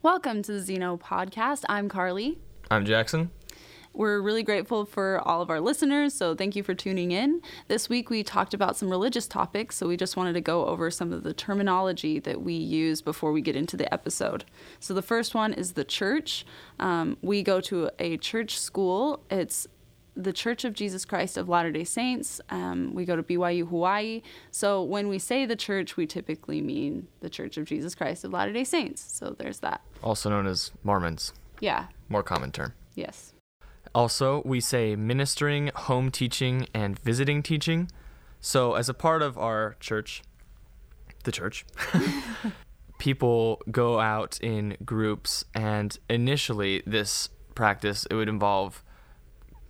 Welcome to the Zeno podcast. I'm Carly. I'm Jackson. We're really grateful for all of our listeners, so thank you for tuning in. This week we talked about some religious topics, so we just wanted to go over some of the terminology that we use before we get into the episode. So the first one is the church. Um, we go to a church school. It's the Church of Jesus Christ of Latter day Saints. Um, we go to BYU Hawaii. So when we say the church, we typically mean the Church of Jesus Christ of Latter day Saints. So there's that. Also known as Mormons. Yeah. More common term. Yes. Also, we say ministering, home teaching, and visiting teaching. So, as a part of our church, the church, people go out in groups, and initially, this practice it would involve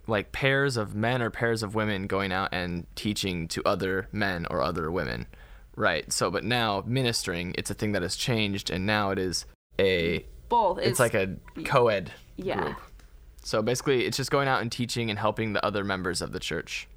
like pairs of men or pairs of women going out and teaching to other men or other women. Right. So, but now ministering, it's a thing that has changed, and now it is a both. It's, it's like a co-ed yeah. group. So basically, it's just going out and teaching and helping the other members of the church.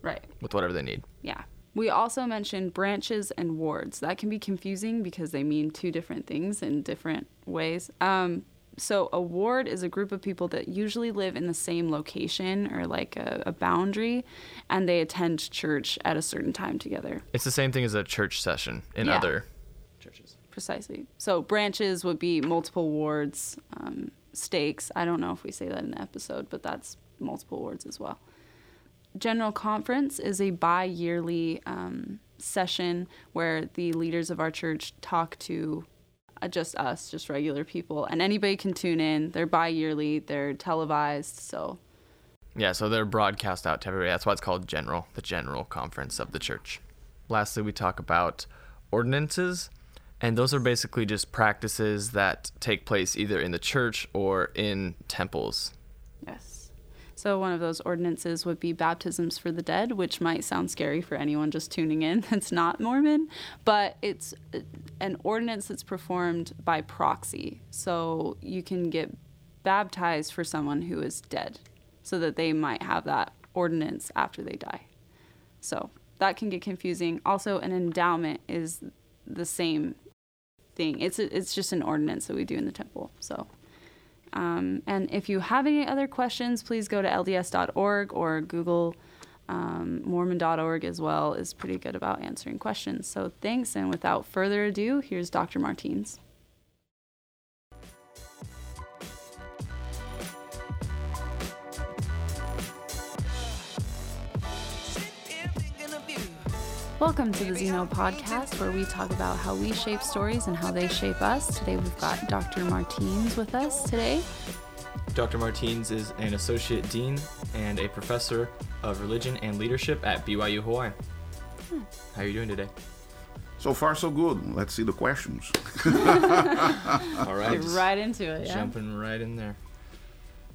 Right. With whatever they need. Yeah. We also mentioned branches and wards. That can be confusing because they mean two different things in different ways. Um, so a ward is a group of people that usually live in the same location or like a, a, boundary and they attend church at a certain time together. It's the same thing as a church session in yeah. other churches. Precisely. So branches would be multiple wards um, stakes. I don't know if we say that in the episode but that's multiple wards as well. General conference is a bi-yearly um, session where the leaders of our church talk to Uh, just us, just regular people, and anybody can tune in. They're bi-yearly, they're televised, so. Yeah, so they're broadcast out to everybody. That's why it's called general, the general conference of the church. Lastly, we talk about ordinances, and those are basically just practices that take place either in the church or in temples. Yes. So, one of those ordinances would be baptisms for the dead, which might sound scary for anyone just tuning in that's not Mormon, but it's uh, an ordinance that's performed by proxy. So, you can get baptized for someone who is dead so that they might have that ordinance after they die. So, that can get confusing. Also, an endowment is the same thing. It's it's just an ordinance that we do in the temple. So, um, and if you have any other questions, please go to lds.org or Google um, Mormon.org as well, is pretty good about answering questions. So thanks. And without further ado, here's Dr. Martins. Welcome to the Zeno podcast, where we talk about how we shape stories and how they shape us. Today we've got Dr. Martins with us today. Dr. Martins is an associate dean and a professor of religion and leadership at BYU Hawaii. Hmm. How are you doing today? So far, so good. Let's see the questions. All right. Get right into it. Yeah? Jumping right in there.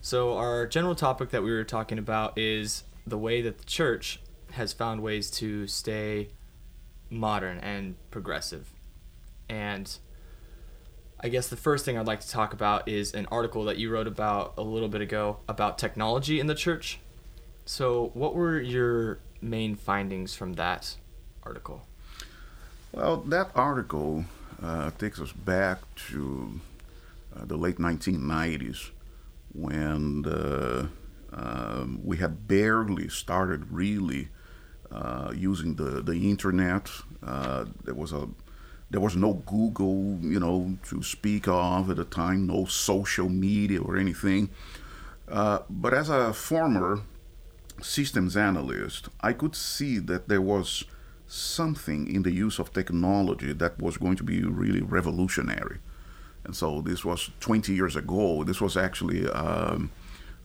So, our general topic that we were talking about is the way that the church has found ways to stay modern and progressive. And I guess the first thing I'd like to talk about is an article that you wrote about a little bit ago about technology in the church. So, what were your main findings from that article? Well, that article uh, takes us back to uh, the late 1990s when the, um, we had barely started really using the, the internet. Uh, there was a there was no Google, you know, to speak of at the time, no social media or anything. Uh, but as a former systems analyst, I could see that there was something in the use of technology that was going to be really revolutionary. And so this was 20 years ago. This was actually um,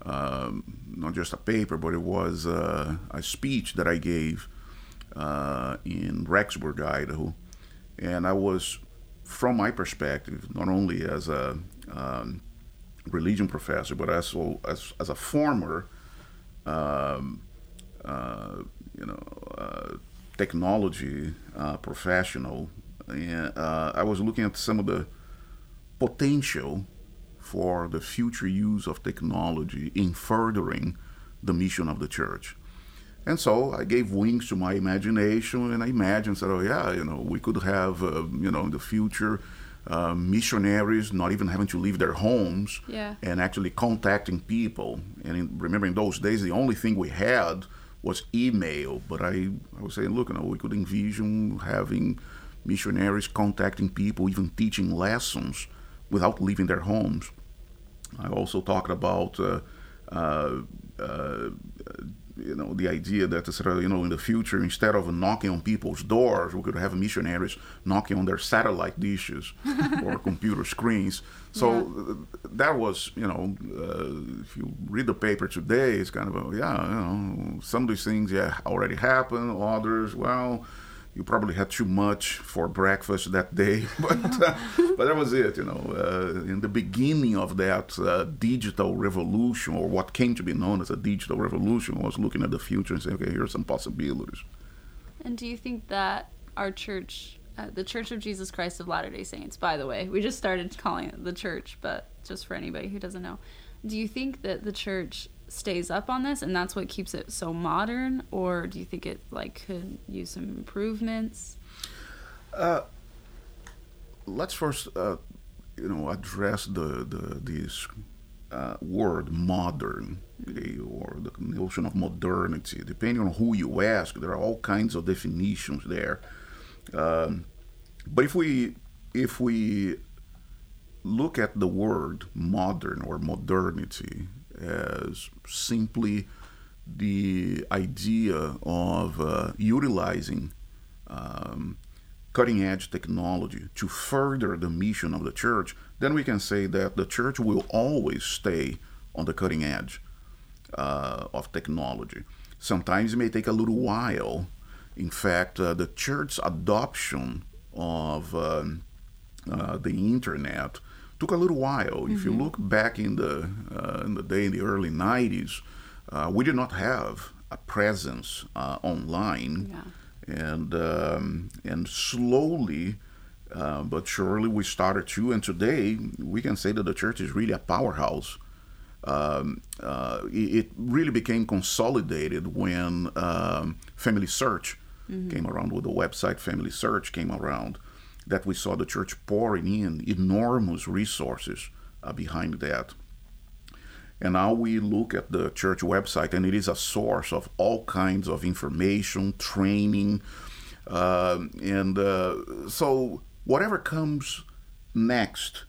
um, not just a paper, but it was uh, a speech that I gave uh, in Rexburg, Idaho. And I was, from my perspective, not only as a um, religion professor, but also as, as a former, um, uh, you know, uh, technology uh, professional, and uh, I was looking at some of the potential for the future use of technology in furthering the mission of the church. And so I gave wings to my imagination, and I imagined, that, "Oh yeah, you know, we could have, uh, you know, in the future, uh, missionaries not even having to leave their homes Yeah. and actually contacting people. And in, remember, in those days, the only thing we had was email. But I, I was saying, look, you know, we could envision having missionaries contacting people, even teaching lessons without leaving their homes. I also talked about, uh, uh, uh, you know, the idea that sort of, you know, in the future, instead of knocking on people's doors, we could have missionaries knocking on their satellite dishes or computer screens. So uh, that was, you know, uh, if you read the paper today, it's kind of a, yeah, you know, some of these things, yeah, already happened. Others, well, you probably had too much for breakfast that day, but uh, but that was it. You know, uh, in the beginning of that uh, digital revolution, or what came to be known as a digital revolution, was looking at the future and saying, okay, here are some possibilities. And do you think that our church, uh, the Church of Jesus Christ of Latter day Saints, by the way, we just started calling it the church, but just for anybody who doesn't know, do you think that the church stays up on this and that's what keeps it so modern? Or do you think it like could use some improvements? let's first, uh, you know, address the the this uh, word modern, okay, or the notion of modernity. Depending on who you ask, there are all kinds of definitions there. Um, but if we if we look at the word modern or modernity as simply the idea of uh, utilizing um, cutting edge technology to further the mission of the church, then we can say that the church will always stay on the cutting edge uh, of technology. Sometimes it may take a little while. In fact, uh, the church's adoption of um, uh, the internet took a little while. If you look back in the uh, in the day in the early '90s, uh, we did not have a presence uh, online. Yeah. and um, and slowly uh, but surely we started to and today we can say that the church is really a powerhouse. Um, uh, it, it really became consolidated when um, FamilySearch came around with the website FamilySearch came around that we saw the church pouring in enormous resources uh, behind that. And now we look at the church website, and it is a source of all kinds of information, training, um and uh, so whatever comes next,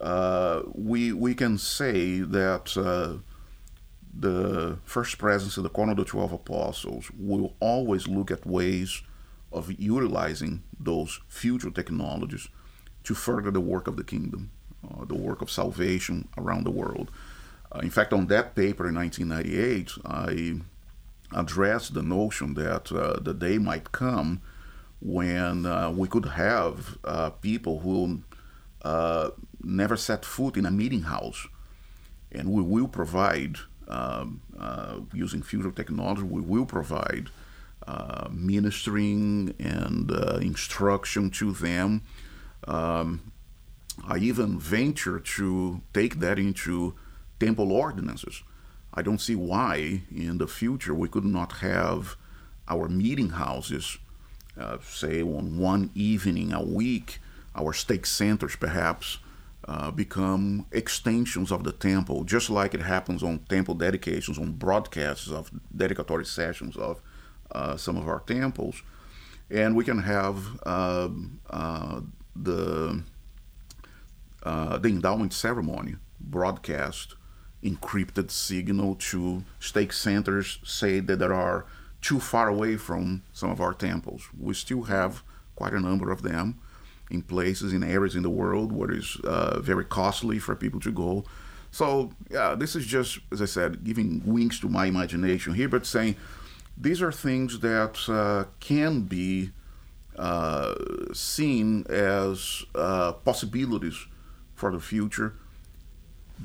uh, we we can say that uh, the first presidency of the Quorum of the twelve apostles will always look at ways of utilizing those future technologies to further the work of the kingdom, uh, the work of salvation around the world. Uh, in fact, on that paper in 1998, I addressed the notion that uh, the day might come when uh, we could have uh, people who uh, never set foot in a meeting house, and we will provide, um, using future technology, we will provide uh, ministering and uh, instruction to them. Um, I even venture to take that into temple ordinances. I don't see why in the future we could not have our meeting houses, uh, say on one evening a week, our stake centers perhaps, uh, become extensions of the temple, just like it happens on temple dedications, on broadcasts of dedicatory sessions of uh, some of our temples. And we can have um, uh, the uh, the endowment ceremony broadcast encrypted signal to stake centers say that there are too far away from some of our temples. We still have quite a number of them in places in areas in the world where it's uh, very costly for people to go. So yeah, this is just as I said, giving wings to my imagination here, but saying these are things that uh, can be uh, seen as uh, possibilities for the future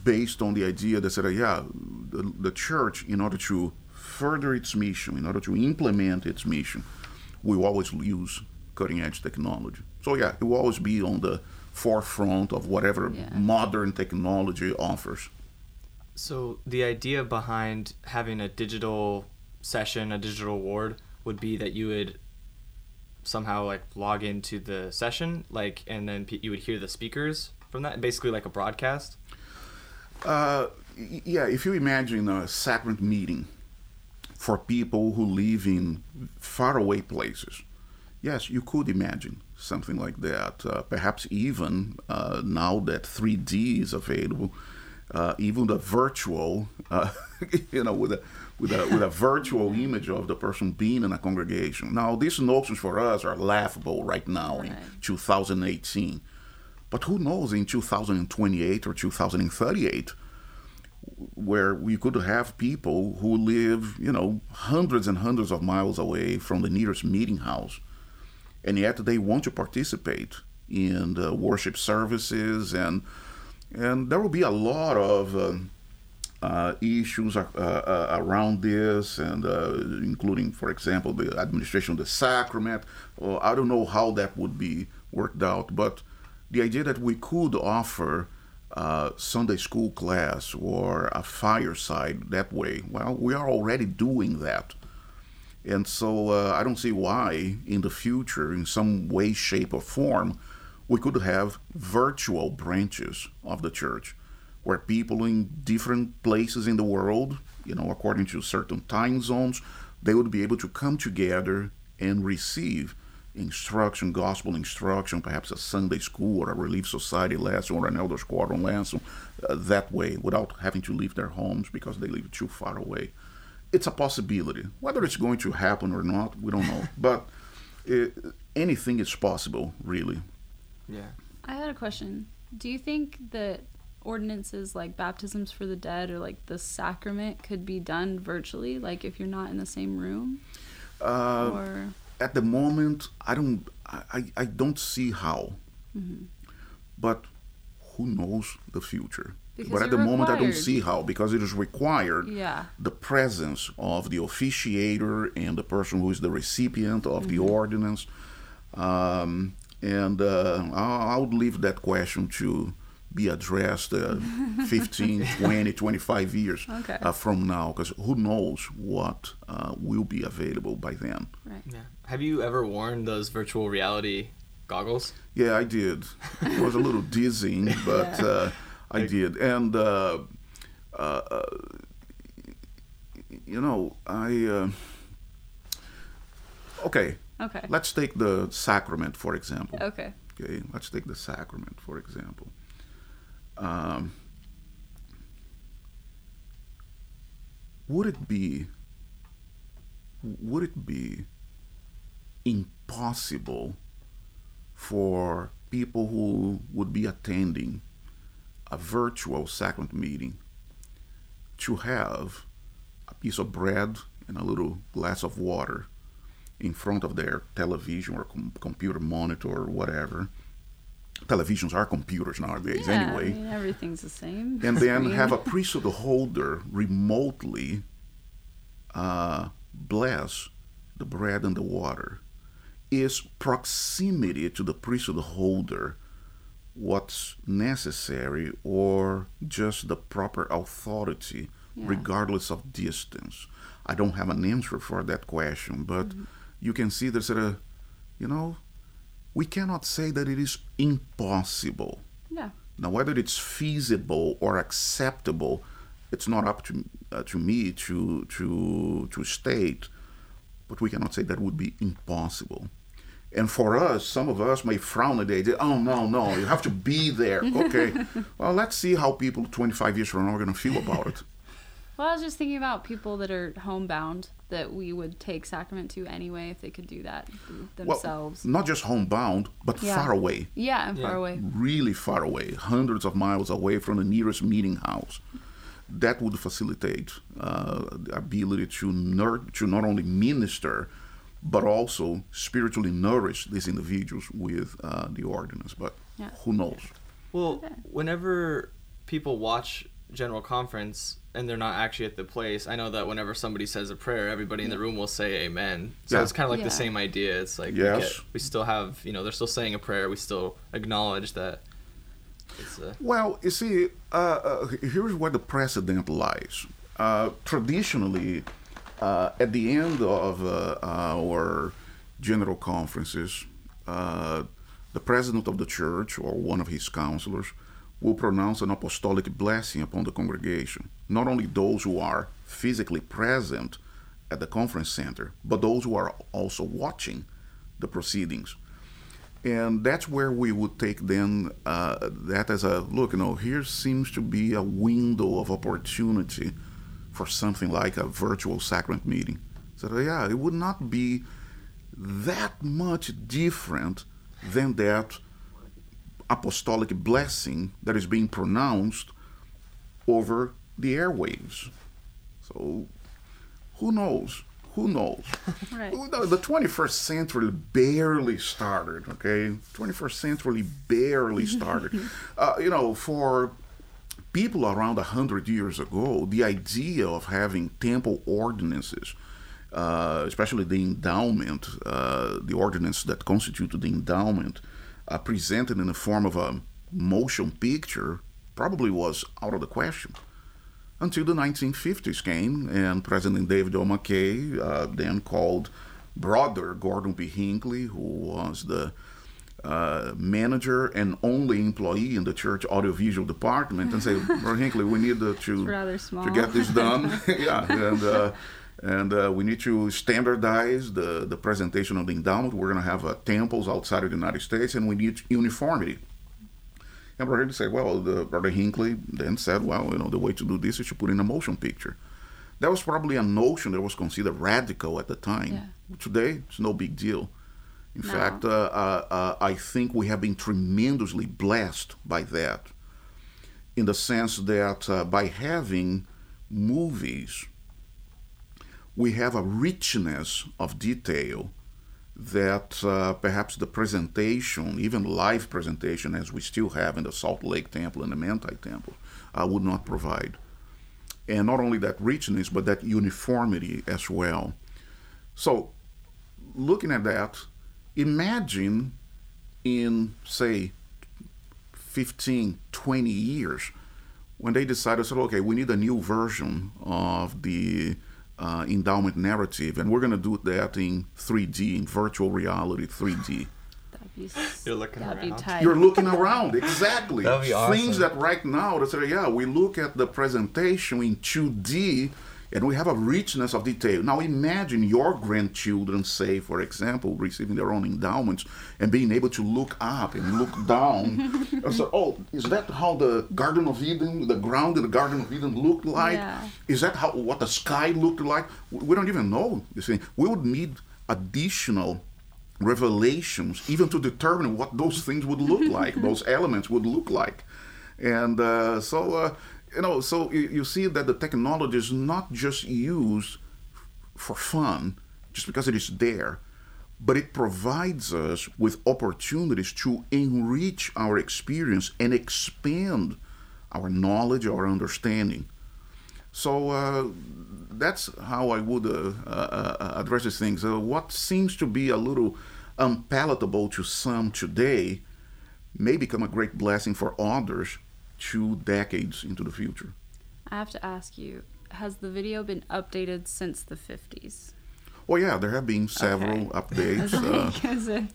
based on the idea that said, yeah, the, the church, in order to further its mission, in order to implement its mission, will always use cutting edge technology. So, yeah, it will always be on the forefront of whatever Yeah. modern technology offers. So the idea behind having a digital session, a digital ward, would be that you would somehow like log into the session, like, and then you would hear the speakers from that, basically like a broadcast. Uh, yeah, if you imagine a sacrament meeting for people who live in faraway places, yes, you could imagine something like that. Uh, perhaps even uh, now that 3D is available, uh, even the virtual, uh, you know, with a with a with a virtual image of the person being in a congregation. Now, these notions for us are laughable right now in 2018. But who knows in 2028 or 2038 where we could have people who live, you know, hundreds and hundreds of miles away from the nearest meeting house, and yet they want to participate in the worship services, and and there will be a lot of uh, uh, issues uh, uh, around this, and uh, including, for example, the administration of the sacrament. I don't know how that would be worked out, but the idea that we could offer uh, Sunday school class or a fireside that way, well, we are already doing that. And so uh, I don't see why in the future, in some way, shape, or form, we could have virtual branches of the church where people in different places in the world, you know, according to certain time zones, they would be able to come together and receive instruction, gospel instruction, perhaps a Sunday school or a Relief Society lesson or an Elders Quorum lesson, uh, that way without having to leave their homes because they live too far away. It's a possibility. Whether it's going to happen or not, we don't know. but it, anything is possible, really. Yeah. I had a question. Do you think that ordinances like baptisms for the dead or like the sacrament could be done virtually, like if you're not in the same room? Uh, or at the moment, I don't, I, I- don't see how. But who knows the future? Because but at the you're moment, I don't see how because it is required yeah, the presence of the officiator and the person who is the recipient of the ordinance. Um, and uh, I, I would leave that question to be addressed uh, 15, 20, 25 years Okay. uh, from now because who knows what uh, will be available by then. right. Yeah. Have you ever worn those virtual reality goggles? Yeah, I did. It was a little dizzying, but uh, I did. And, uh, uh, uh, you know, I. Uh, okay, Okay. let's take the sacrament, for example. Okay. Okay, let's take the sacrament, for example. Um, would it be would it be impossible for people who would be attending a virtual sacrament meeting to have a piece of bread and a little glass of water in front of their television or com- computer monitor or whatever. Televisions are computers nowadays, yeah, anyway I mean, everything's the same. and then have a priesthood holder remotely uh, bless the bread and the water. Is proximity to the priesthood holder what's necessary or just the proper authority, Yeah. regardless of distance? I don't have an answer for that question, but you can see there's a, you know, we cannot say that it is impossible. Yeah. Now, whether it's feasible or acceptable, it's not up to uh, to me to to to state. But we cannot say that would be impossible. And for us, some of us may frown at the idea. Oh no, no, you have to be there. Okay, well, let's see how people 25 years from now are going to feel about it. Well, I was just thinking about people that are homebound that we would take sacrament to anyway if they could do that themselves. Well, not just homebound, but Yeah. far away. yeah, and far away. really far away, hundreds of miles away from the nearest meeting house. That would facilitate uh, the ability to, nur- to not only minister, but also spiritually nourish these individuals with uh, the ordinance. But Yeah. who knows? Well, whenever people watch General Conference and they're not actually at the place, I know that whenever somebody says a prayer, everybody in the room will say Amen. So Yeah. it's kind of like Yeah. the same idea. It's like we, Yes. get, we still have, you know, they're still saying a prayer. We still acknowledge that it's a. Well, you see, uh, uh, here's where the precedent lies. Uh, traditionally, uh, at the end of uh, our general conferences, uh, the president of the church or one of his counselors will pronounce an apostolic blessing upon the congregation. Not only those who are physically present at the conference center, but those who are also watching the proceedings. And that's where we would take then uh, that as a look, you know, here seems to be a window of opportunity for something like a virtual sacrament meeting. So, yeah, it would not be that much different than that apostolic blessing that is being pronounced over the airwaves. So, who knows? Who knows? Right. The 21st century barely started, okay? 21st century barely started. uh, you know, for people around 100 years ago, the idea of having temple ordinances, uh, especially the endowment, uh, the ordinance that constituted the endowment, uh, presented in the form of a motion picture, probably was out of the question until the 1950s came, and President David O. McKay uh, then called brother Gordon B. Hinckley, who was the uh, manager and only employee in the church audiovisual department, and say, "Brother Hinckley, we need uh, to to get this done. yeah, and uh, and uh, we need to standardize the the presentation of the endowment. We're going to have uh, temples outside of the United States, and we need uniformity." And Brother Hinckley said, well, the, Brother Hinckley then said, well, you know, the way to do this is to put in a motion picture. That was probably a notion that was considered radical at the time. Yeah. Today, it's no big deal. In No. fact, uh, uh, uh, I think we have been tremendously blessed by that, in the sense that uh, by having movies, we have a richness of detail that uh, perhaps the presentation, even live presentation, as we still have in the Salt Lake Temple and the Manti Temple, uh, would not provide. And not only that richness, but that uniformity as well. So, looking at that, imagine in, say, 15, 20 years, when they decided, said, okay, we need a new version of the uh, endowment narrative, and we're going to do that in 3D, in virtual reality 3D. Be, You're looking around. You're looking around, exactly. That'd be Things that right now, they say, yeah, we look at the presentation in 2D and we have a richness of detail. Now imagine your grandchildren, say, for example, receiving their own endowments and being able to look up and look down and say, oh, is that how the Garden of Eden, the ground in the Garden of Eden looked like? Yeah. Is that how what the sky looked like? We don't even know. We would need additional revelations even to determine what those things would look like, those elements would look like. And uh, so, uh, you know, so you, you see that the technology is not just used for fun, just because it is there, but it provides us with opportunities to enrich our experience and expand our knowledge, our understanding. So uh, that's how I would uh, uh, address these things. Uh, what seems to be a little unpalatable to some today may become a great blessing for others two decades into the future. I have to ask you, has the video been updated since the 50s? Well, yeah, there have been several updates. Uh,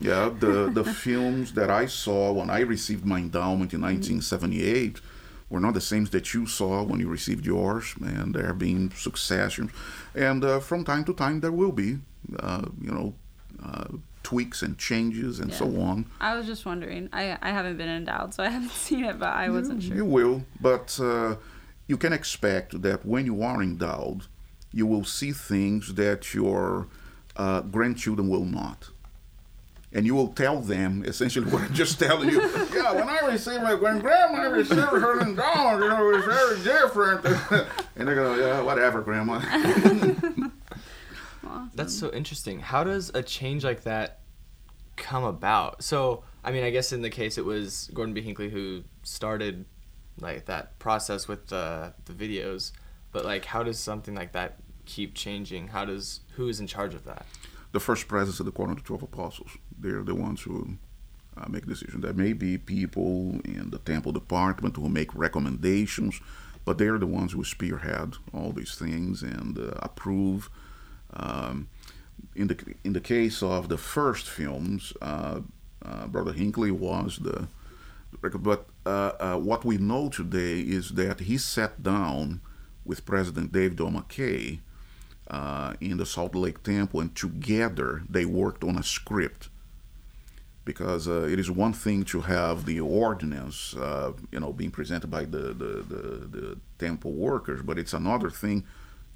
yeah, the, the films that I saw when I received my endowment in 1978 were not the same that you saw when you received yours, and there have been successions. And uh, from time to time, there will be, uh, you know, uh, tweaks and changes and so on. I was just wondering. I, I haven't been endowed, so I haven't seen it, but I wasn't You sure. You will, but uh, you can expect that when you are endowed, you will see things that your uh, grandchildren will not. And you will tell them essentially what I'm just telling you. yeah, when I received my when grandma received her endowment, you know, it was very different. and they're going, yeah, whatever, grandma. That's so interesting. How does a change like that come about? So, I mean, I guess in the case it was Gordon B. Hinckley who started like that process with the the videos, but like how does something like that keep changing? How does who is in charge of that? the first presidency of the Quorum of the Twelve Apostles. They're the ones who uh, make decisions. There may be people in the temple department who make recommendations, but they're the ones who spearhead all these things and uh, approve. Um, in the in the case of the first films, uh, uh, Brother Hinckley was the record. but uh, uh, what we know today is that he sat down with President David O. McKay uh, in the Salt Lake Temple, and together they worked on a script. Because uh, it is one thing to have the ordinance, you know, being presented by the, the, the, the temple workers, but it's another thing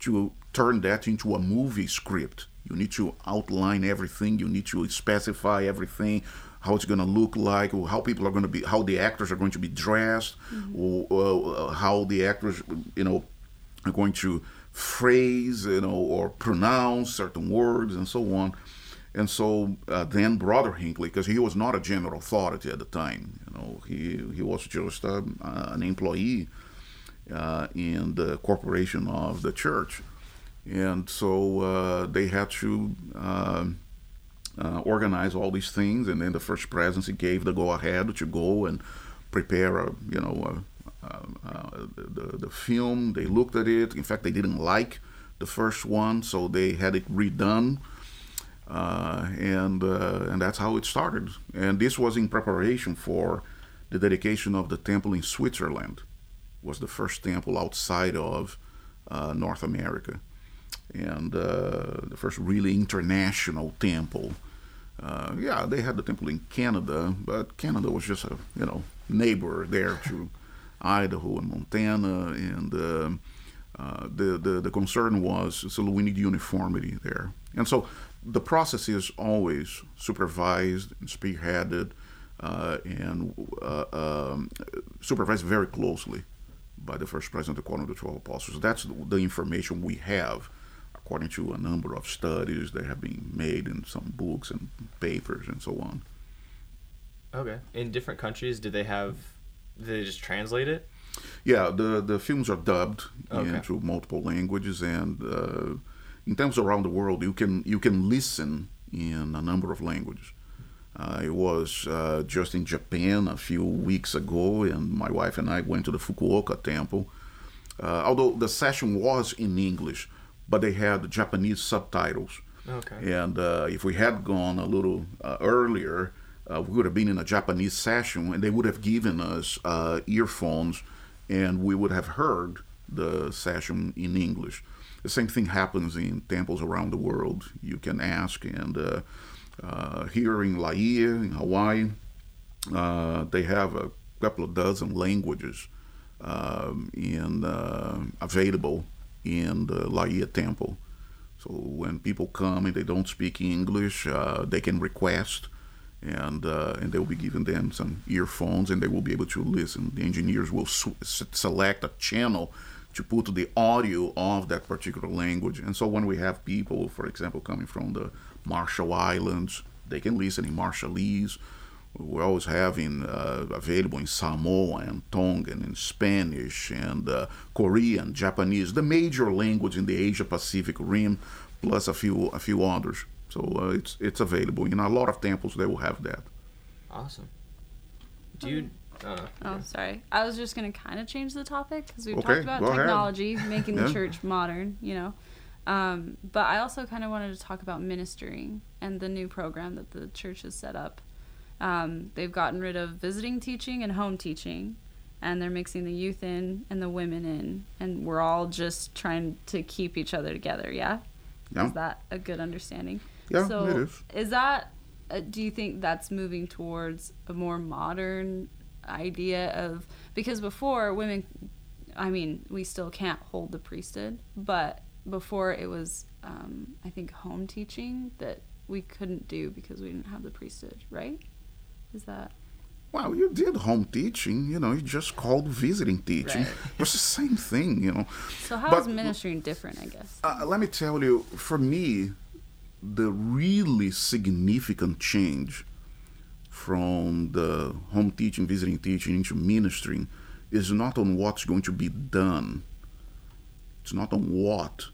to turn that into a movie script. You need to outline everything. You need to specify everything how it's going to look like, or how people are going to be, how the actors are going to be dressed, mm-hmm. or, or, how the actors, you know, are going to phrase, you know, or pronounce certain words and so on. And so uh, then Brother Hinckley, because he was not a general authority at the time, you know, he he was just uh, an employee uh, in the corporation of the church, and so uh, they had to um, uh, organize all these things, and then the first presidency gave the go-ahead to go and prepare, a, you know, a, a, the the film. They looked at it. In fact, they didn't like the first one, so they had it redone. Uh, and uh, and that's how it started. And this was in preparation for the dedication of the temple in Switzerland. Was the first temple outside of uh, North America, and uh, the first really international temple. Uh, yeah, they had the temple in Canada, but Canada was just a you know neighbor there to Idaho and Montana, and uh, uh, the, the the concern was so we need uniformity there, and so the process is always supervised and spearheaded uh, and uh, um, supervised very closely by the first president according to the twelve apostles. That's the information we have according to a number of studies that have been made in some books and papers and so on. Okay. In different countries, do they have? Do they just translate it? Yeah, the the films are dubbed okay. into multiple languages, and uh, in terms around the world, you can you can listen in a number of languages. Uh, I was uh, just in Japan a few weeks ago, and my wife and I went to the Fukuoka temple. Uh, although the session was in English, but they had Japanese subtitles. Okay. And uh, if we had gone a little uh, earlier, uh, we would have been in a Japanese session, and they would have given us uh, earphones, and we would have heard the session in English. The same thing happens in temples around the world. You can ask, and uh, uh, here in Laie, in Hawaii, they have a couple of dozen languages um, in available in the Laie Temple. So when people come and they don't speak English, uh, they can request, and uh, and they will be given them some earphones, and they will be able to listen. The engineers will select a channel to put the audio of that particular language. And so when we have people, for example, coming from the Marshall Islands, they can listen in Marshallese we're always having uh, available in Samoa and Tongan and Spanish and uh, Korean, Japanese, the major language in the Asia Pacific rim, plus a few a few others. So uh, it's it's available in a lot of temples. They will have that. Awesome. Do you? Uh, oh, yeah. sorry. I was just gonna kind of change the topic because we've okay, talked about technology ahead. making the yeah. church modern. You know. Um, but I also kind of wanted to talk about ministering and the new program that the church has set up. Um, they've gotten rid of visiting teaching and home teaching, and they're mixing the youth in and the women in, and we're all just trying to keep each other together. Yeah. Yeah. Is that a good understanding? Yeah, so it is. Is that? Uh, do you think that's moving towards a more modern idea of because before women, I mean, we still can't hold the priesthood, but before it was, um, I think, home teaching that we couldn't do because we didn't have the priesthood, right? Is that? Well, you did home teaching, you know, you just called visiting teaching. Right. It's the same thing, you know. So how but, is ministering different, I guess? Uh, let me tell you, for me, the really significant change from the home teaching, visiting teaching into ministering is not on what's going to be done. It's not on what,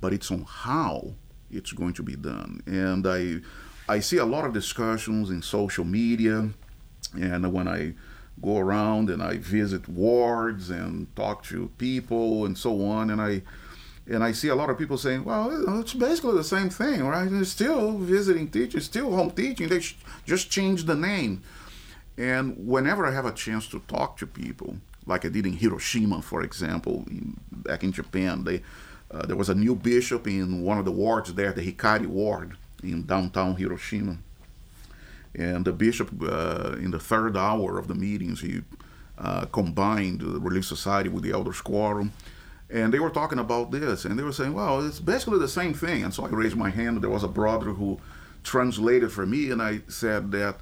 but it's on how it's going to be done. And I I see a lot of discussions in social media, and when I go around and I visit wards and talk to people and so on, and I And I see a lot of people saying, well, it's basically the same thing, right? It's still visiting teaching, still home teaching. They sh- just changed the name. And whenever I have a chance to talk to people, like I did in Hiroshima, for example, in, back in Japan, they, uh, there was a new bishop in one of the wards there, the Hikari ward in downtown Hiroshima. And the bishop, uh, in the third hour of the meetings, he uh, combined the Relief Society with the Elders Quorum and they were talking about this, and they were saying, "Well, it's basically the same thing." And so I raised my hand. There was a brother who translated for me, and I said that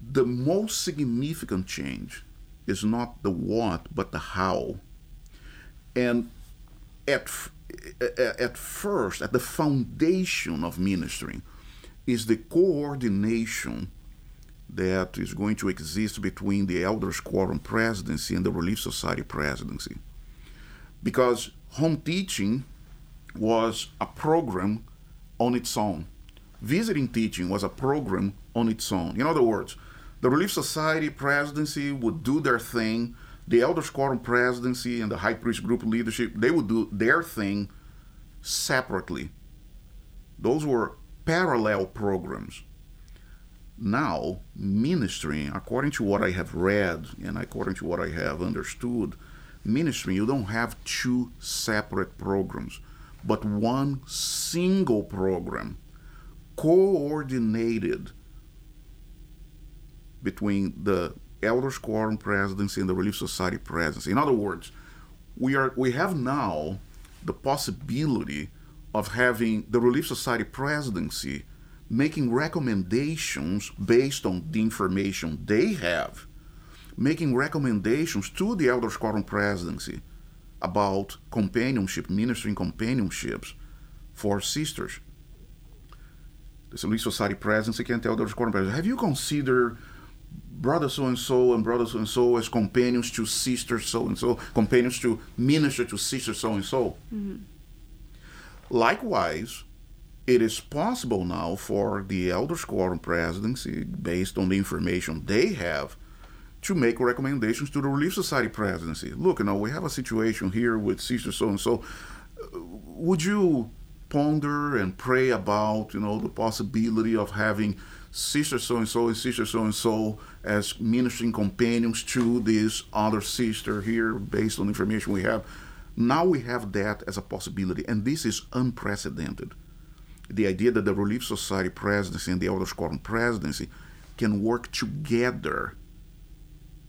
the most significant change is not the what, but the how. And at at first, at the foundation of ministering, is the coordination that is going to exist between the Elders Quorum presidency and the Relief Society presidency because home teaching was a program on its own. Visiting teaching was a program on its own. In other words, the Relief Society presidency would do their thing, the Elders Quorum presidency and the High Priest Group leadership, they would do their thing separately. Those were parallel programs. Now, ministering, according to what I have read and according to what I have understood, ministry, you don't have two separate programs, but one single program coordinated between the Elders Quorum presidency and the Relief Society presidency. In other words, we are we have now the possibility of having the Relief Society presidency making recommendations based on the information they have making recommendations to the Elders Quorum presidency about companionship, ministering companionships for sisters. The Relief Society presidency can tell the Elders Quorum presidency, have you considered brother so and so and brother so and so as companions to sister so and so, companions to minister to sister so and so? Likewise, it is possible now for the Elders Quorum presidency, based on the information they have, to make recommendations to the Relief Society presidency. Look, you know, we have a situation here with Sister so and so. Would you ponder and pray about, you know, the possibility of having Sister so and so and Sister so and so as ministering companions to this other sister here, based on information we have? Now we have that as a possibility, and this is unprecedented. The idea that the Relief Society presidency and the Elders Quorum presidency can work together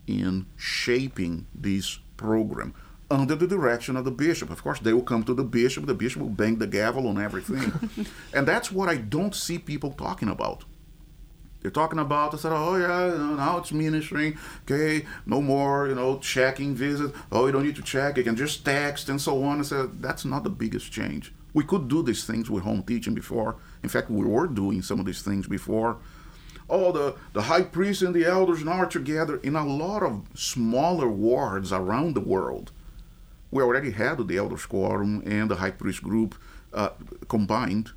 in shaping this program under the direction of the bishop. Of course, they will come to the bishop, the bishop will bang the gavel on everything. and that's what I don't see people talking about. They're talking about, they said, oh, yeah, you know, now it's ministering. Okay, no more, you know, checking visits. Oh, you don't need to check. You can just text and so on. I said, that's not the biggest change. We could do these things with home teaching before. In fact, we were doing some of these things before oh, the, the high priest and the elders now are together in a lot of smaller wards around the world. We already had the elders quorum and the high priest group uh, combined.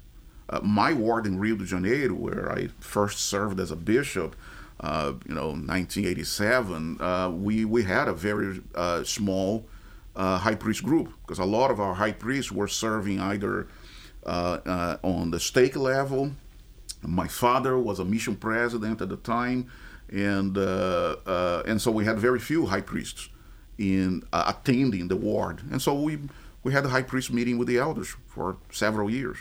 Uh, my ward in Rio de Janeiro, where I first served as a bishop, uh, you know, 1987, uh, we, we had a very uh, small uh, high priest group because a lot of our high priests were serving either on the stake level my father was a mission president at the time, and uh, uh, and so we had very few high priests in uh, attending the ward, and so we we had a high priest meeting with the elders for several years.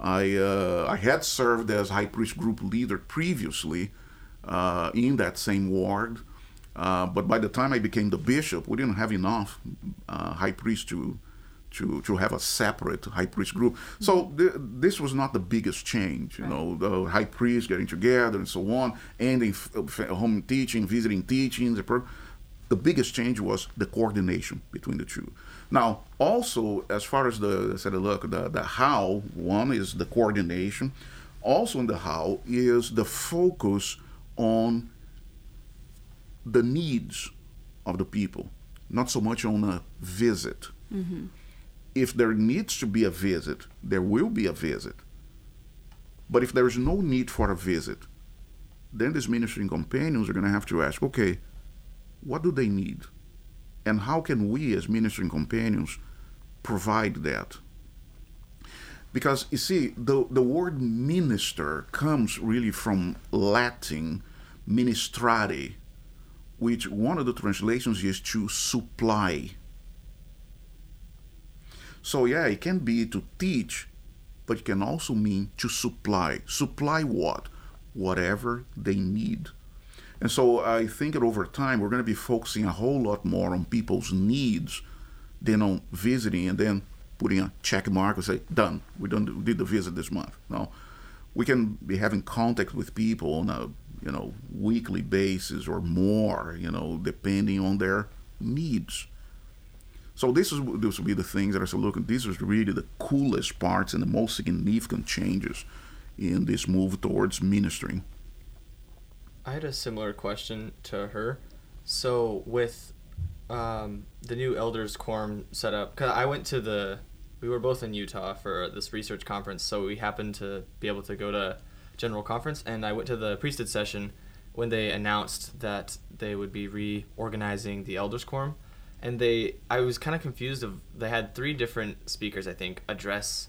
I uh, I had served as high priest group leader previously uh, in that same ward, uh, but by the time I became the bishop, we didn't have enough high priests to to, to have a separate high priest group. So th- this was not the biggest change, you right. know, the high priest getting together and so on, ending f- home teaching, visiting teachings. The, the biggest change was the coordination between the two. Now, also, as far as the, said, look, the, the how, one is the coordination. Also in the how is the focus on the needs of the people, not so much on a visit. Mm-hmm if there needs to be a visit, there will be a visit. But if there is no need for a visit, then these ministering companions are going to have to ask, okay, what do they need? And how can we as ministering companions provide that. Because you see, the, the word minister comes really from Latin ministrare, which one of the translations is to supply. So, yeah, it can be to teach, but it can also mean to supply. Supply what? Whatever they need. And so I think that over time we're going to be focusing a whole lot more on people's needs than on visiting and then putting a check mark and say, done, we, done, we did the visit this month. No, we can be having contact with people on a you know weekly basis or more, you know, depending on their needs. So this is this will be the things that I said. Look, these are really the coolest parts and the most significant changes in this move towards ministering. I had a similar question to her. So with um, the new elders quorum set up, cause I went to the, we were both in Utah for this research conference, so we happened to be able to go to general conference, and I went to the priesthood session when they announced that they would be reorganizing the elders quorum, and they, I was kind of confused of they had three different speakers I think address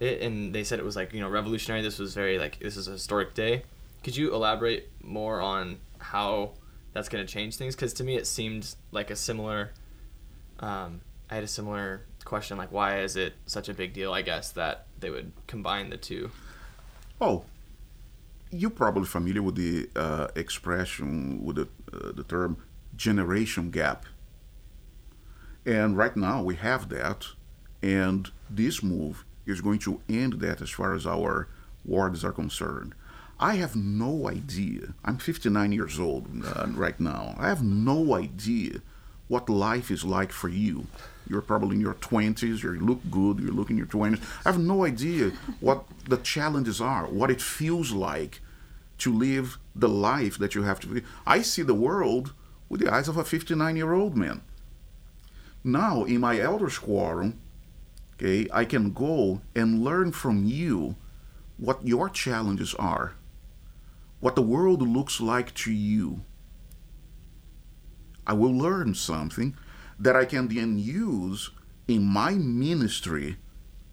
it, and they said it was like you know revolutionary. This was very like this is a historic day could you elaborate more on how that's going to change things? Because to me, it seemed like a similar. Um, I had a similar question, like why is it such a big deal? I guess that they would combine the two. Oh, you're probably familiar with the uh, expression, with the, uh, the term generation gap. And right now we have that, and this move is going to end that as far as our wards are concerned. I have no idea. I'm 59 years old uh, right now. I have no idea what life is like for you. You're probably in your 20s, you look good, you look in your 20s. I have no idea what the challenges are, what it feels like to live the life that you have to live. I see the world with the eyes of a 59 year old man. Now, in my elders quorum, okay, I can go and learn from you what your challenges are what the world looks like to you. I will learn something that I can then use in my ministry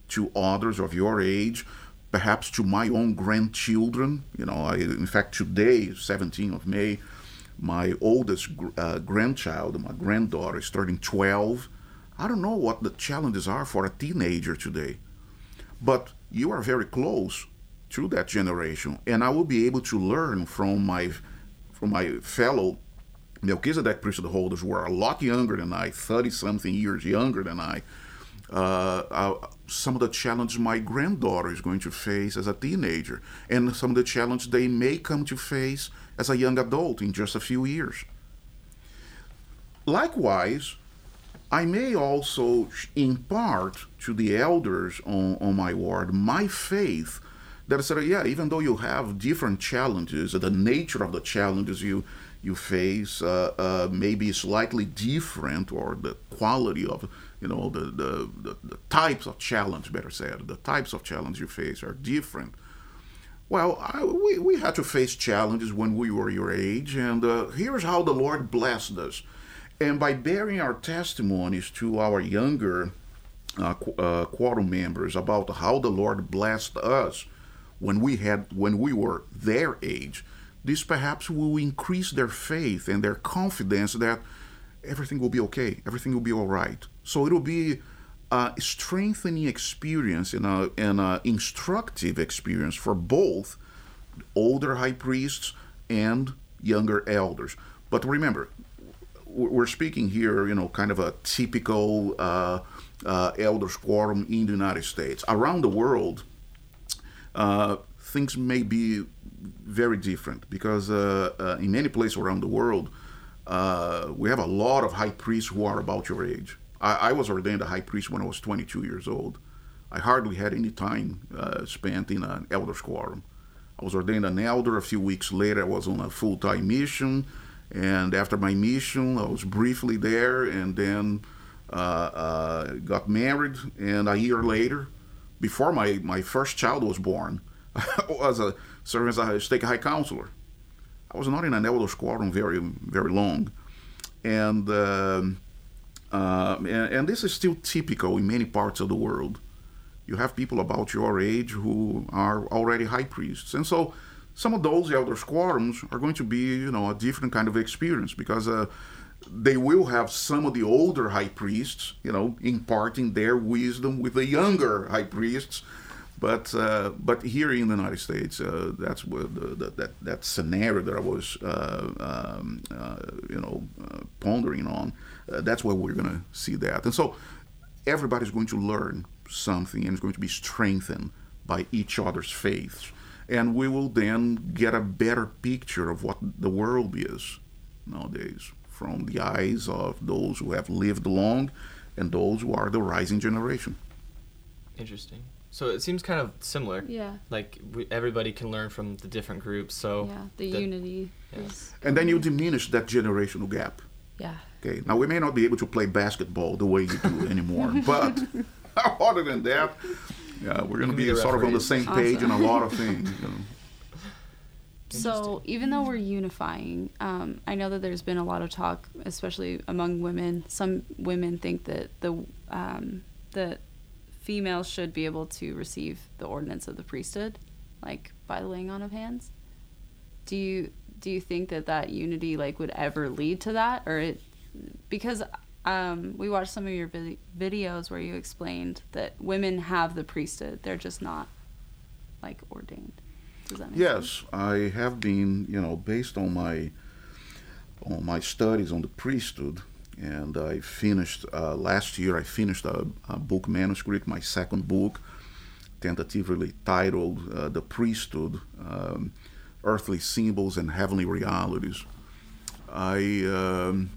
to others of your age, perhaps to my own grandchildren. You know, I, in fact, today, 17th of May, my oldest uh, grandchild, my granddaughter, is turning 12. I don't know what the challenges are for a teenager today, but you are very close through that generation, and I will be able to learn from my from my fellow Melchizedek priesthood holders who are a lot younger than I, 30 something years younger than I, uh, uh, some of the challenges my granddaughter is going to face as a teenager, and some of the challenges they may come to face as a young adult in just a few years. Likewise, I may also impart to the elders on, on my ward my faith that said, yeah, even though you have different challenges, the nature of the challenges you you face uh, uh, may be slightly different, or the quality of you know the, the, the, the, types of challenge, better said, the types of challenge you face are different. Well, I, we, we had to face challenges when we were your age, and uh, here's how the Lord blessed us. And by bearing our testimonies to our younger uh, uh, quorum members about how the Lord blessed us, when we had when we were their age, this perhaps will increase their faith and their confidence that everything will be okay, everything will be all right. So it will be a strengthening experience and a, and a instructive experience for both older high priests and younger elders. But remember, we're speaking here, you know, kind of a typical uh, uh, elders quorum in the United States. Around the world, uh, things may be very different because uh, uh, in any place around the world, uh, we have a lot of high priests who are about your age. I, I, was ordained a high priest when I was 22 years old. I hardly had any time spent in an elder's quorum. I was ordained an elder. A few weeks later, I was on a full time mission. And after my mission, I was briefly there and then uh, uh, got married. And a year later, before my, my first child was born, I was a serving as a stake high counselor. I was not in an elder's quorum very very long, and uh, Um, and, and this is still typical in many parts of the world. You have people about your age who are already high priests. And so some of those elders quorums are going to be, you know, a different kind of experience because uh, they will have some of the older high priests, you know, imparting their wisdom with the younger high priests. But uh, but here in the United States, uh, that's where the, the, that that scenario that I was uh, um, uh, you know uh, pondering on. Uh, that's where we're going to see that, and so everybody's going to learn something and is going to be strengthened by each other's faiths, and we will then get a better picture of what the world is nowadays from the eyes of those who have lived long and those who are the rising generation. Interesting. So it seems kind of similar. Yeah. Like we, everybody can learn from the different groups. So yeah, the that- unity yeah. And then you diminish that generational gap. Yeah. Okay. Now we may not be able to play basketball the way you do anymore, but other than that, yeah, we're going to be be the sort of on the same page in a lot of things. You know. So even though we're unifying, um, I know that there's been a lot of talk, especially among women. Some women think that the um, that females should be able to receive the ordinance of the priesthood, like by the laying on of hands. Do you do you think that that unity like would ever lead to that, or it because um, we watched some of your vid- videos where you explained that women have the priesthood, they're just not like ordained. Make sense? Yes, I have been, you know, based on my on my studies on the priesthood, and I finished uh, last year. I finished a, a book manuscript, my second book, tentatively titled uh, "The Priesthood: um, Earthly Symbols and Heavenly Realities." I um,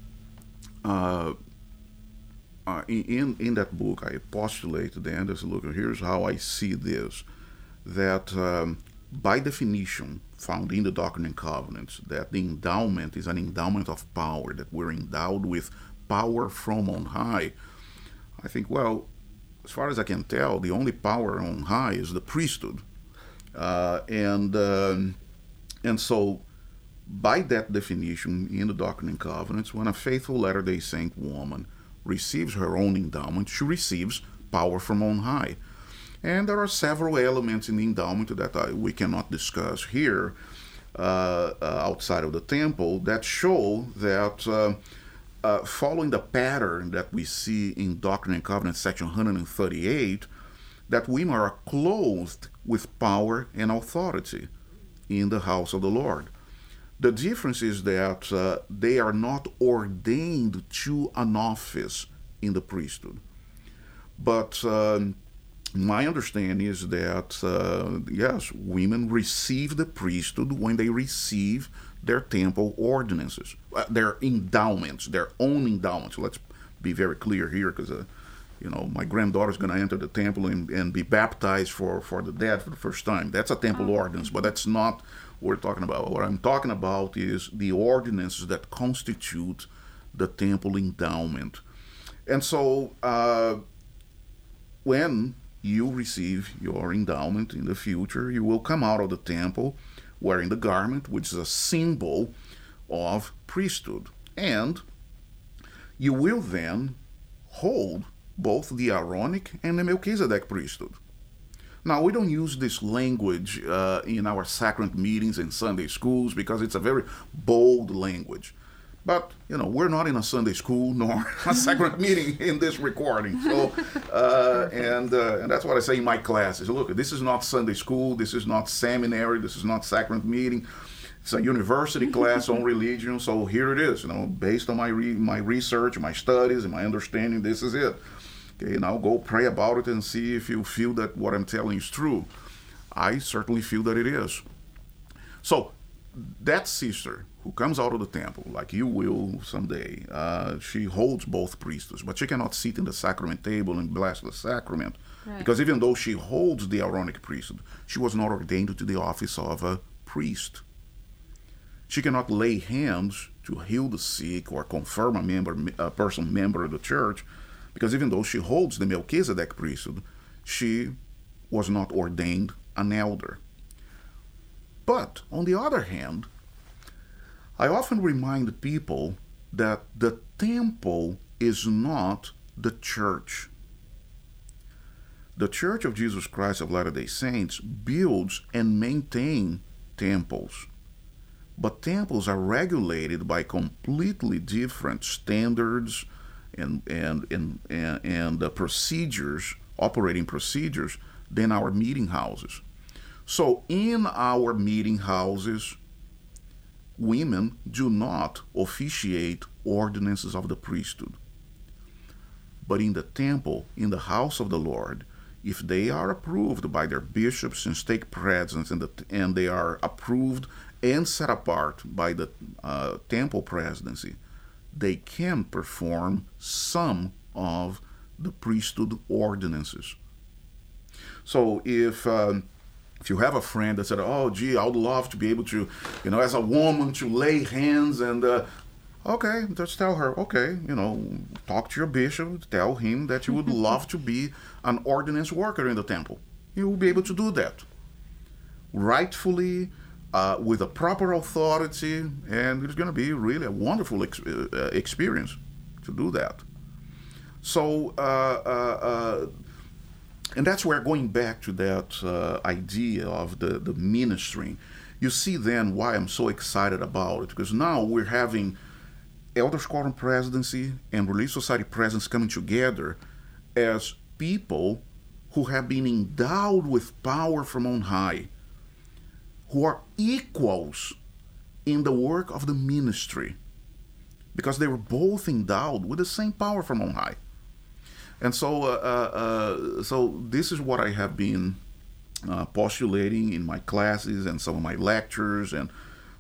uh, uh, in in that book, I postulated then. This look, here's how I see this: that um, by definition, found in the Doctrine and Covenants, that the endowment is an endowment of power, that we're endowed with power from on high. I think, well, as far as I can tell, the only power on high is the priesthood, uh, and um, and so by that definition in the Doctrine and Covenants, when a faithful Latter Day Saint woman receives her own endowment, she receives power from on high. And there are several elements in the endowment that I, we cannot discuss here uh, uh, outside of the temple that show that uh, uh, following the pattern that we see in Doctrine and Covenants, section 138, that women are clothed with power and authority in the house of the Lord. The difference is that uh, they are not ordained to an office in the priesthood. But um, my understanding is that, uh, yes, women receive the priesthood when they receive their temple ordinances, uh, their endowments, their own endowments. Let's be very clear here because, uh, you know, my granddaughter's going to enter the temple and, and be baptized for, for the dead for the first time. That's a temple ordinance, but that's not what we're talking about. What I'm talking about is the ordinances that constitute the temple endowment. And so, uh, when you receive your endowment in the future, you will come out of the temple wearing the garment, which is a symbol of priesthood. And you will then hold both the Aaronic and the Melchizedek priesthood. Now, we don't use this language uh, in our sacrament meetings and Sunday schools because it's a very bold language. But, you know, we're not in a Sunday school nor a sacrament meeting in this recording. So, uh, and, uh, and that's what I say in my classes. Look, this is not Sunday school, this is not seminary, this is not sacrament meeting. It's a university class on religion, so here it is. You know, based on my re- my research, my studies, and my understanding, this is it. Okay, now go pray about it and see if you feel that what I'm telling is true. I certainly feel that it is. So, that sister who comes out of the temple, like you will someday, uh, she holds both priesthoods, but she cannot sit in the sacrament table and bless the sacrament. Right. Because even though she holds the Aaronic priesthood, she was not ordained to the office of a priest. She cannot lay hands to heal the sick or confirm a member, a person member of the church, because even though she holds the Melchizedek priesthood, she was not ordained an elder. But on the other hand, I often remind people that the temple is not the church. The Church of Jesus Christ of Latter day Saints builds and maintains temples. But temples are regulated by completely different standards and, and, and, and, and procedures, operating procedures, than our meeting houses. So, in our meeting houses, women do not officiate ordinances of the priesthood. But in the temple, in the house of the Lord, if they are approved by their bishops and stake presence and, the, and they are approved and set apart by the uh, temple presidency, they can perform some of the priesthood ordinances. So if um, if you have a friend that said, "Oh, gee, I would love to be able to, you know, as a woman to lay hands," and uh, okay, just tell her, okay, you know, talk to your bishop, tell him that you would love to be an ordinance worker in the temple. You will be able to do that rightfully, uh, with a proper authority, and it's going to be really a wonderful ex- uh, experience to do that. So, uh, uh, uh, and that's where going back to that uh, idea of the, the ministering, you see then why I'm so excited about it, because now we're having Elders Quorum Presidency and Relief Society Presidents coming together as people who have been endowed with power from on high, who are equals in the work of the ministry, because they were both endowed with the same power from on high. And so, uh, uh, uh, so this is what I have been uh, postulating in my classes and some of my lectures and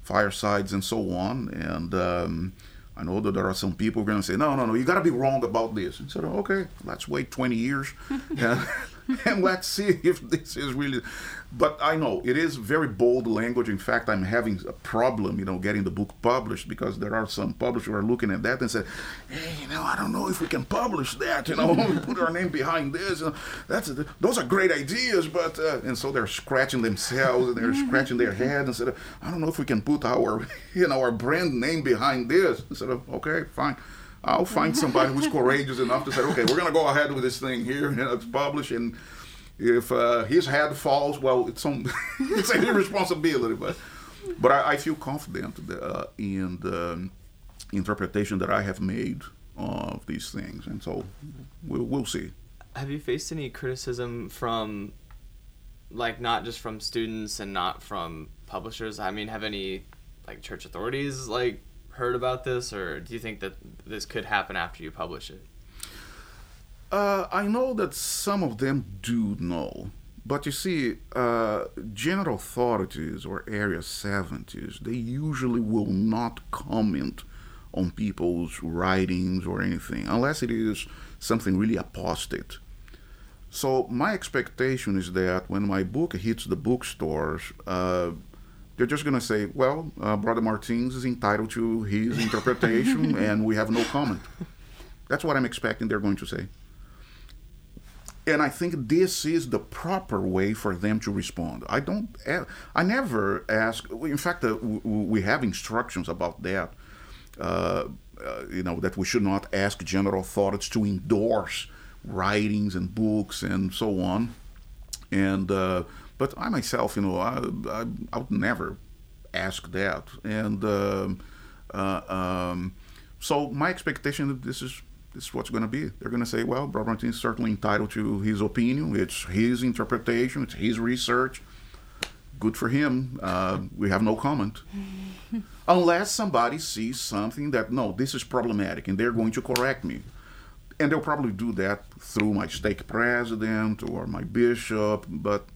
firesides and so on. And um, I know that there are some people going to say, no, no, no, you got to be wrong about this. And so, okay, let's wait 20 years and, let's see if this is really. But I know it is very bold language. In fact, I'm having a problem, you know, getting the book published because there are some publishers who are looking at that and say, hey, you know, I don't know if we can publish that. You know, we put our name behind this. You know, that's those are great ideas, but uh, and so they're scratching themselves and they're scratching their head and said, I don't know if we can put our, you know, our brand name behind this. Instead of okay, fine. I'll find somebody who's courageous enough to say, okay, we're going to go ahead with this thing here, and it's published, and if uh, his head falls, well, it's on it's a responsibility. But but I, I feel confident uh, in the interpretation that I have made of these things, and so we'll we'll see. Have you faced any criticism from, like, not just from students and not from publishers? I mean, have any like church authorities like heard about this, or do you think that this could happen after you publish it? Uh, I know that some of them do know, but you see, uh, general authorities or Area 70s, they usually will not comment on people's writings or anything, unless it is something really apostate. So my expectation is that when my book hits the bookstores, uh, they're just going to say, well, uh, Brother Martins is entitled to his interpretation, and we have no comment. That's what I'm expecting they're going to say. And I think this is the proper way for them to respond. I don't, I never ask. In fact, uh, we have instructions about that. Uh, uh, you know that we should not ask general authorities to endorse writings and books and so on. And uh, but I myself, you know, I, I, I would never ask that. And um, uh, um, so my expectation that this is this is what's going to be. They're going to say, well, Brother Martin is certainly entitled to his opinion. It's his interpretation. It's his research. Good for him. Uh, we have no comment. Unless somebody sees something that, no, this is problematic, and they're going to correct me. And they'll probably do that through my stake president or my bishop, but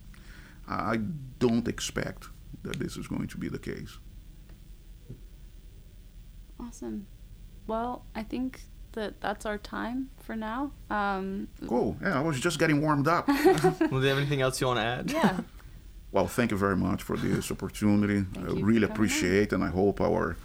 I don't expect that this is going to be the case. Awesome. Well, I think that that's our time for now. Um, cool. Yeah, I was just getting warmed up. well, do you have anything else you want to add? Yeah. well, thank you very much for this opportunity. Thank I you really for coming appreciate, and I hope our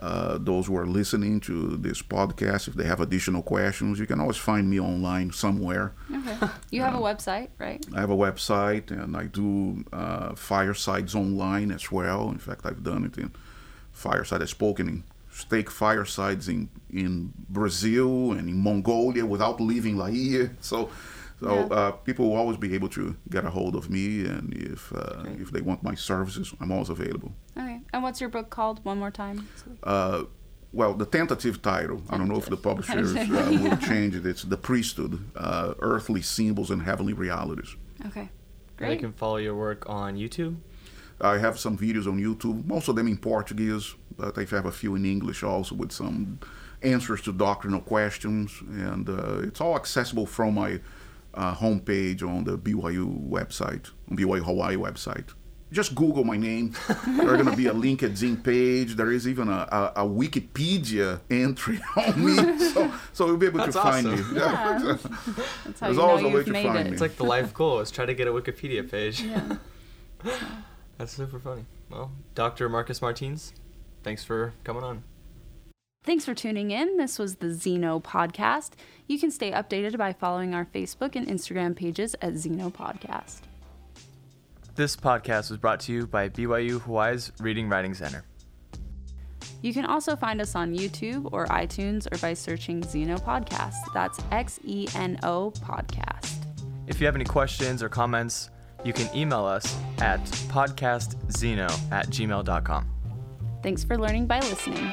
uh, those who are listening to this podcast, if they have additional questions, you can always find me online somewhere. Okay. You have a website, right? I have a website, and I do uh, firesides online as well. In fact, I've done it in Fireside. I've spoken in stake firesides in in Brazil and in Mongolia without leaving Laie. So. So Yeah. uh, people will always be able to get a hold of me, and if uh, if they want my services, I'm always available. And what's your book called? One more time. Uh, well, the tentative title, I don't know if the publishers uh, Tentative. will change it. It's The Priesthood uh, Earthly Symbols and Heavenly Realities. Okay. And they can follow your work on YouTube. I have some videos on YouTube, most of them in Portuguese, but I have a few in English also with some answers to doctrinal questions. And uh, it's all accessible from my uh, homepage on the BYU website, on BYU Hawaii website. Just Google my name. There's going to be a LinkedIn page. There is even a, a, a Wikipedia entry on me. So, so you'll be able That's to find me. Yeah. That's how There's you always know a way to find it. me. It's like the life goal is try to get a Wikipedia page. Yeah. That's super funny. Well, Dr. Marcus Martins, thanks for coming on. Thanks for tuning in. This was the Xeno Podcast. You can stay updated by following our Facebook and Instagram pages at Xeno Podcast. This podcast was brought to you by BYU Hawaii's Reading Writing Center. You can also find us on YouTube or iTunes or by searching Xeno Podcast. That's X E N O Podcast. If you have any questions or comments, you can email us at podcastxeno at gmail.com. Thanks for learning by listening.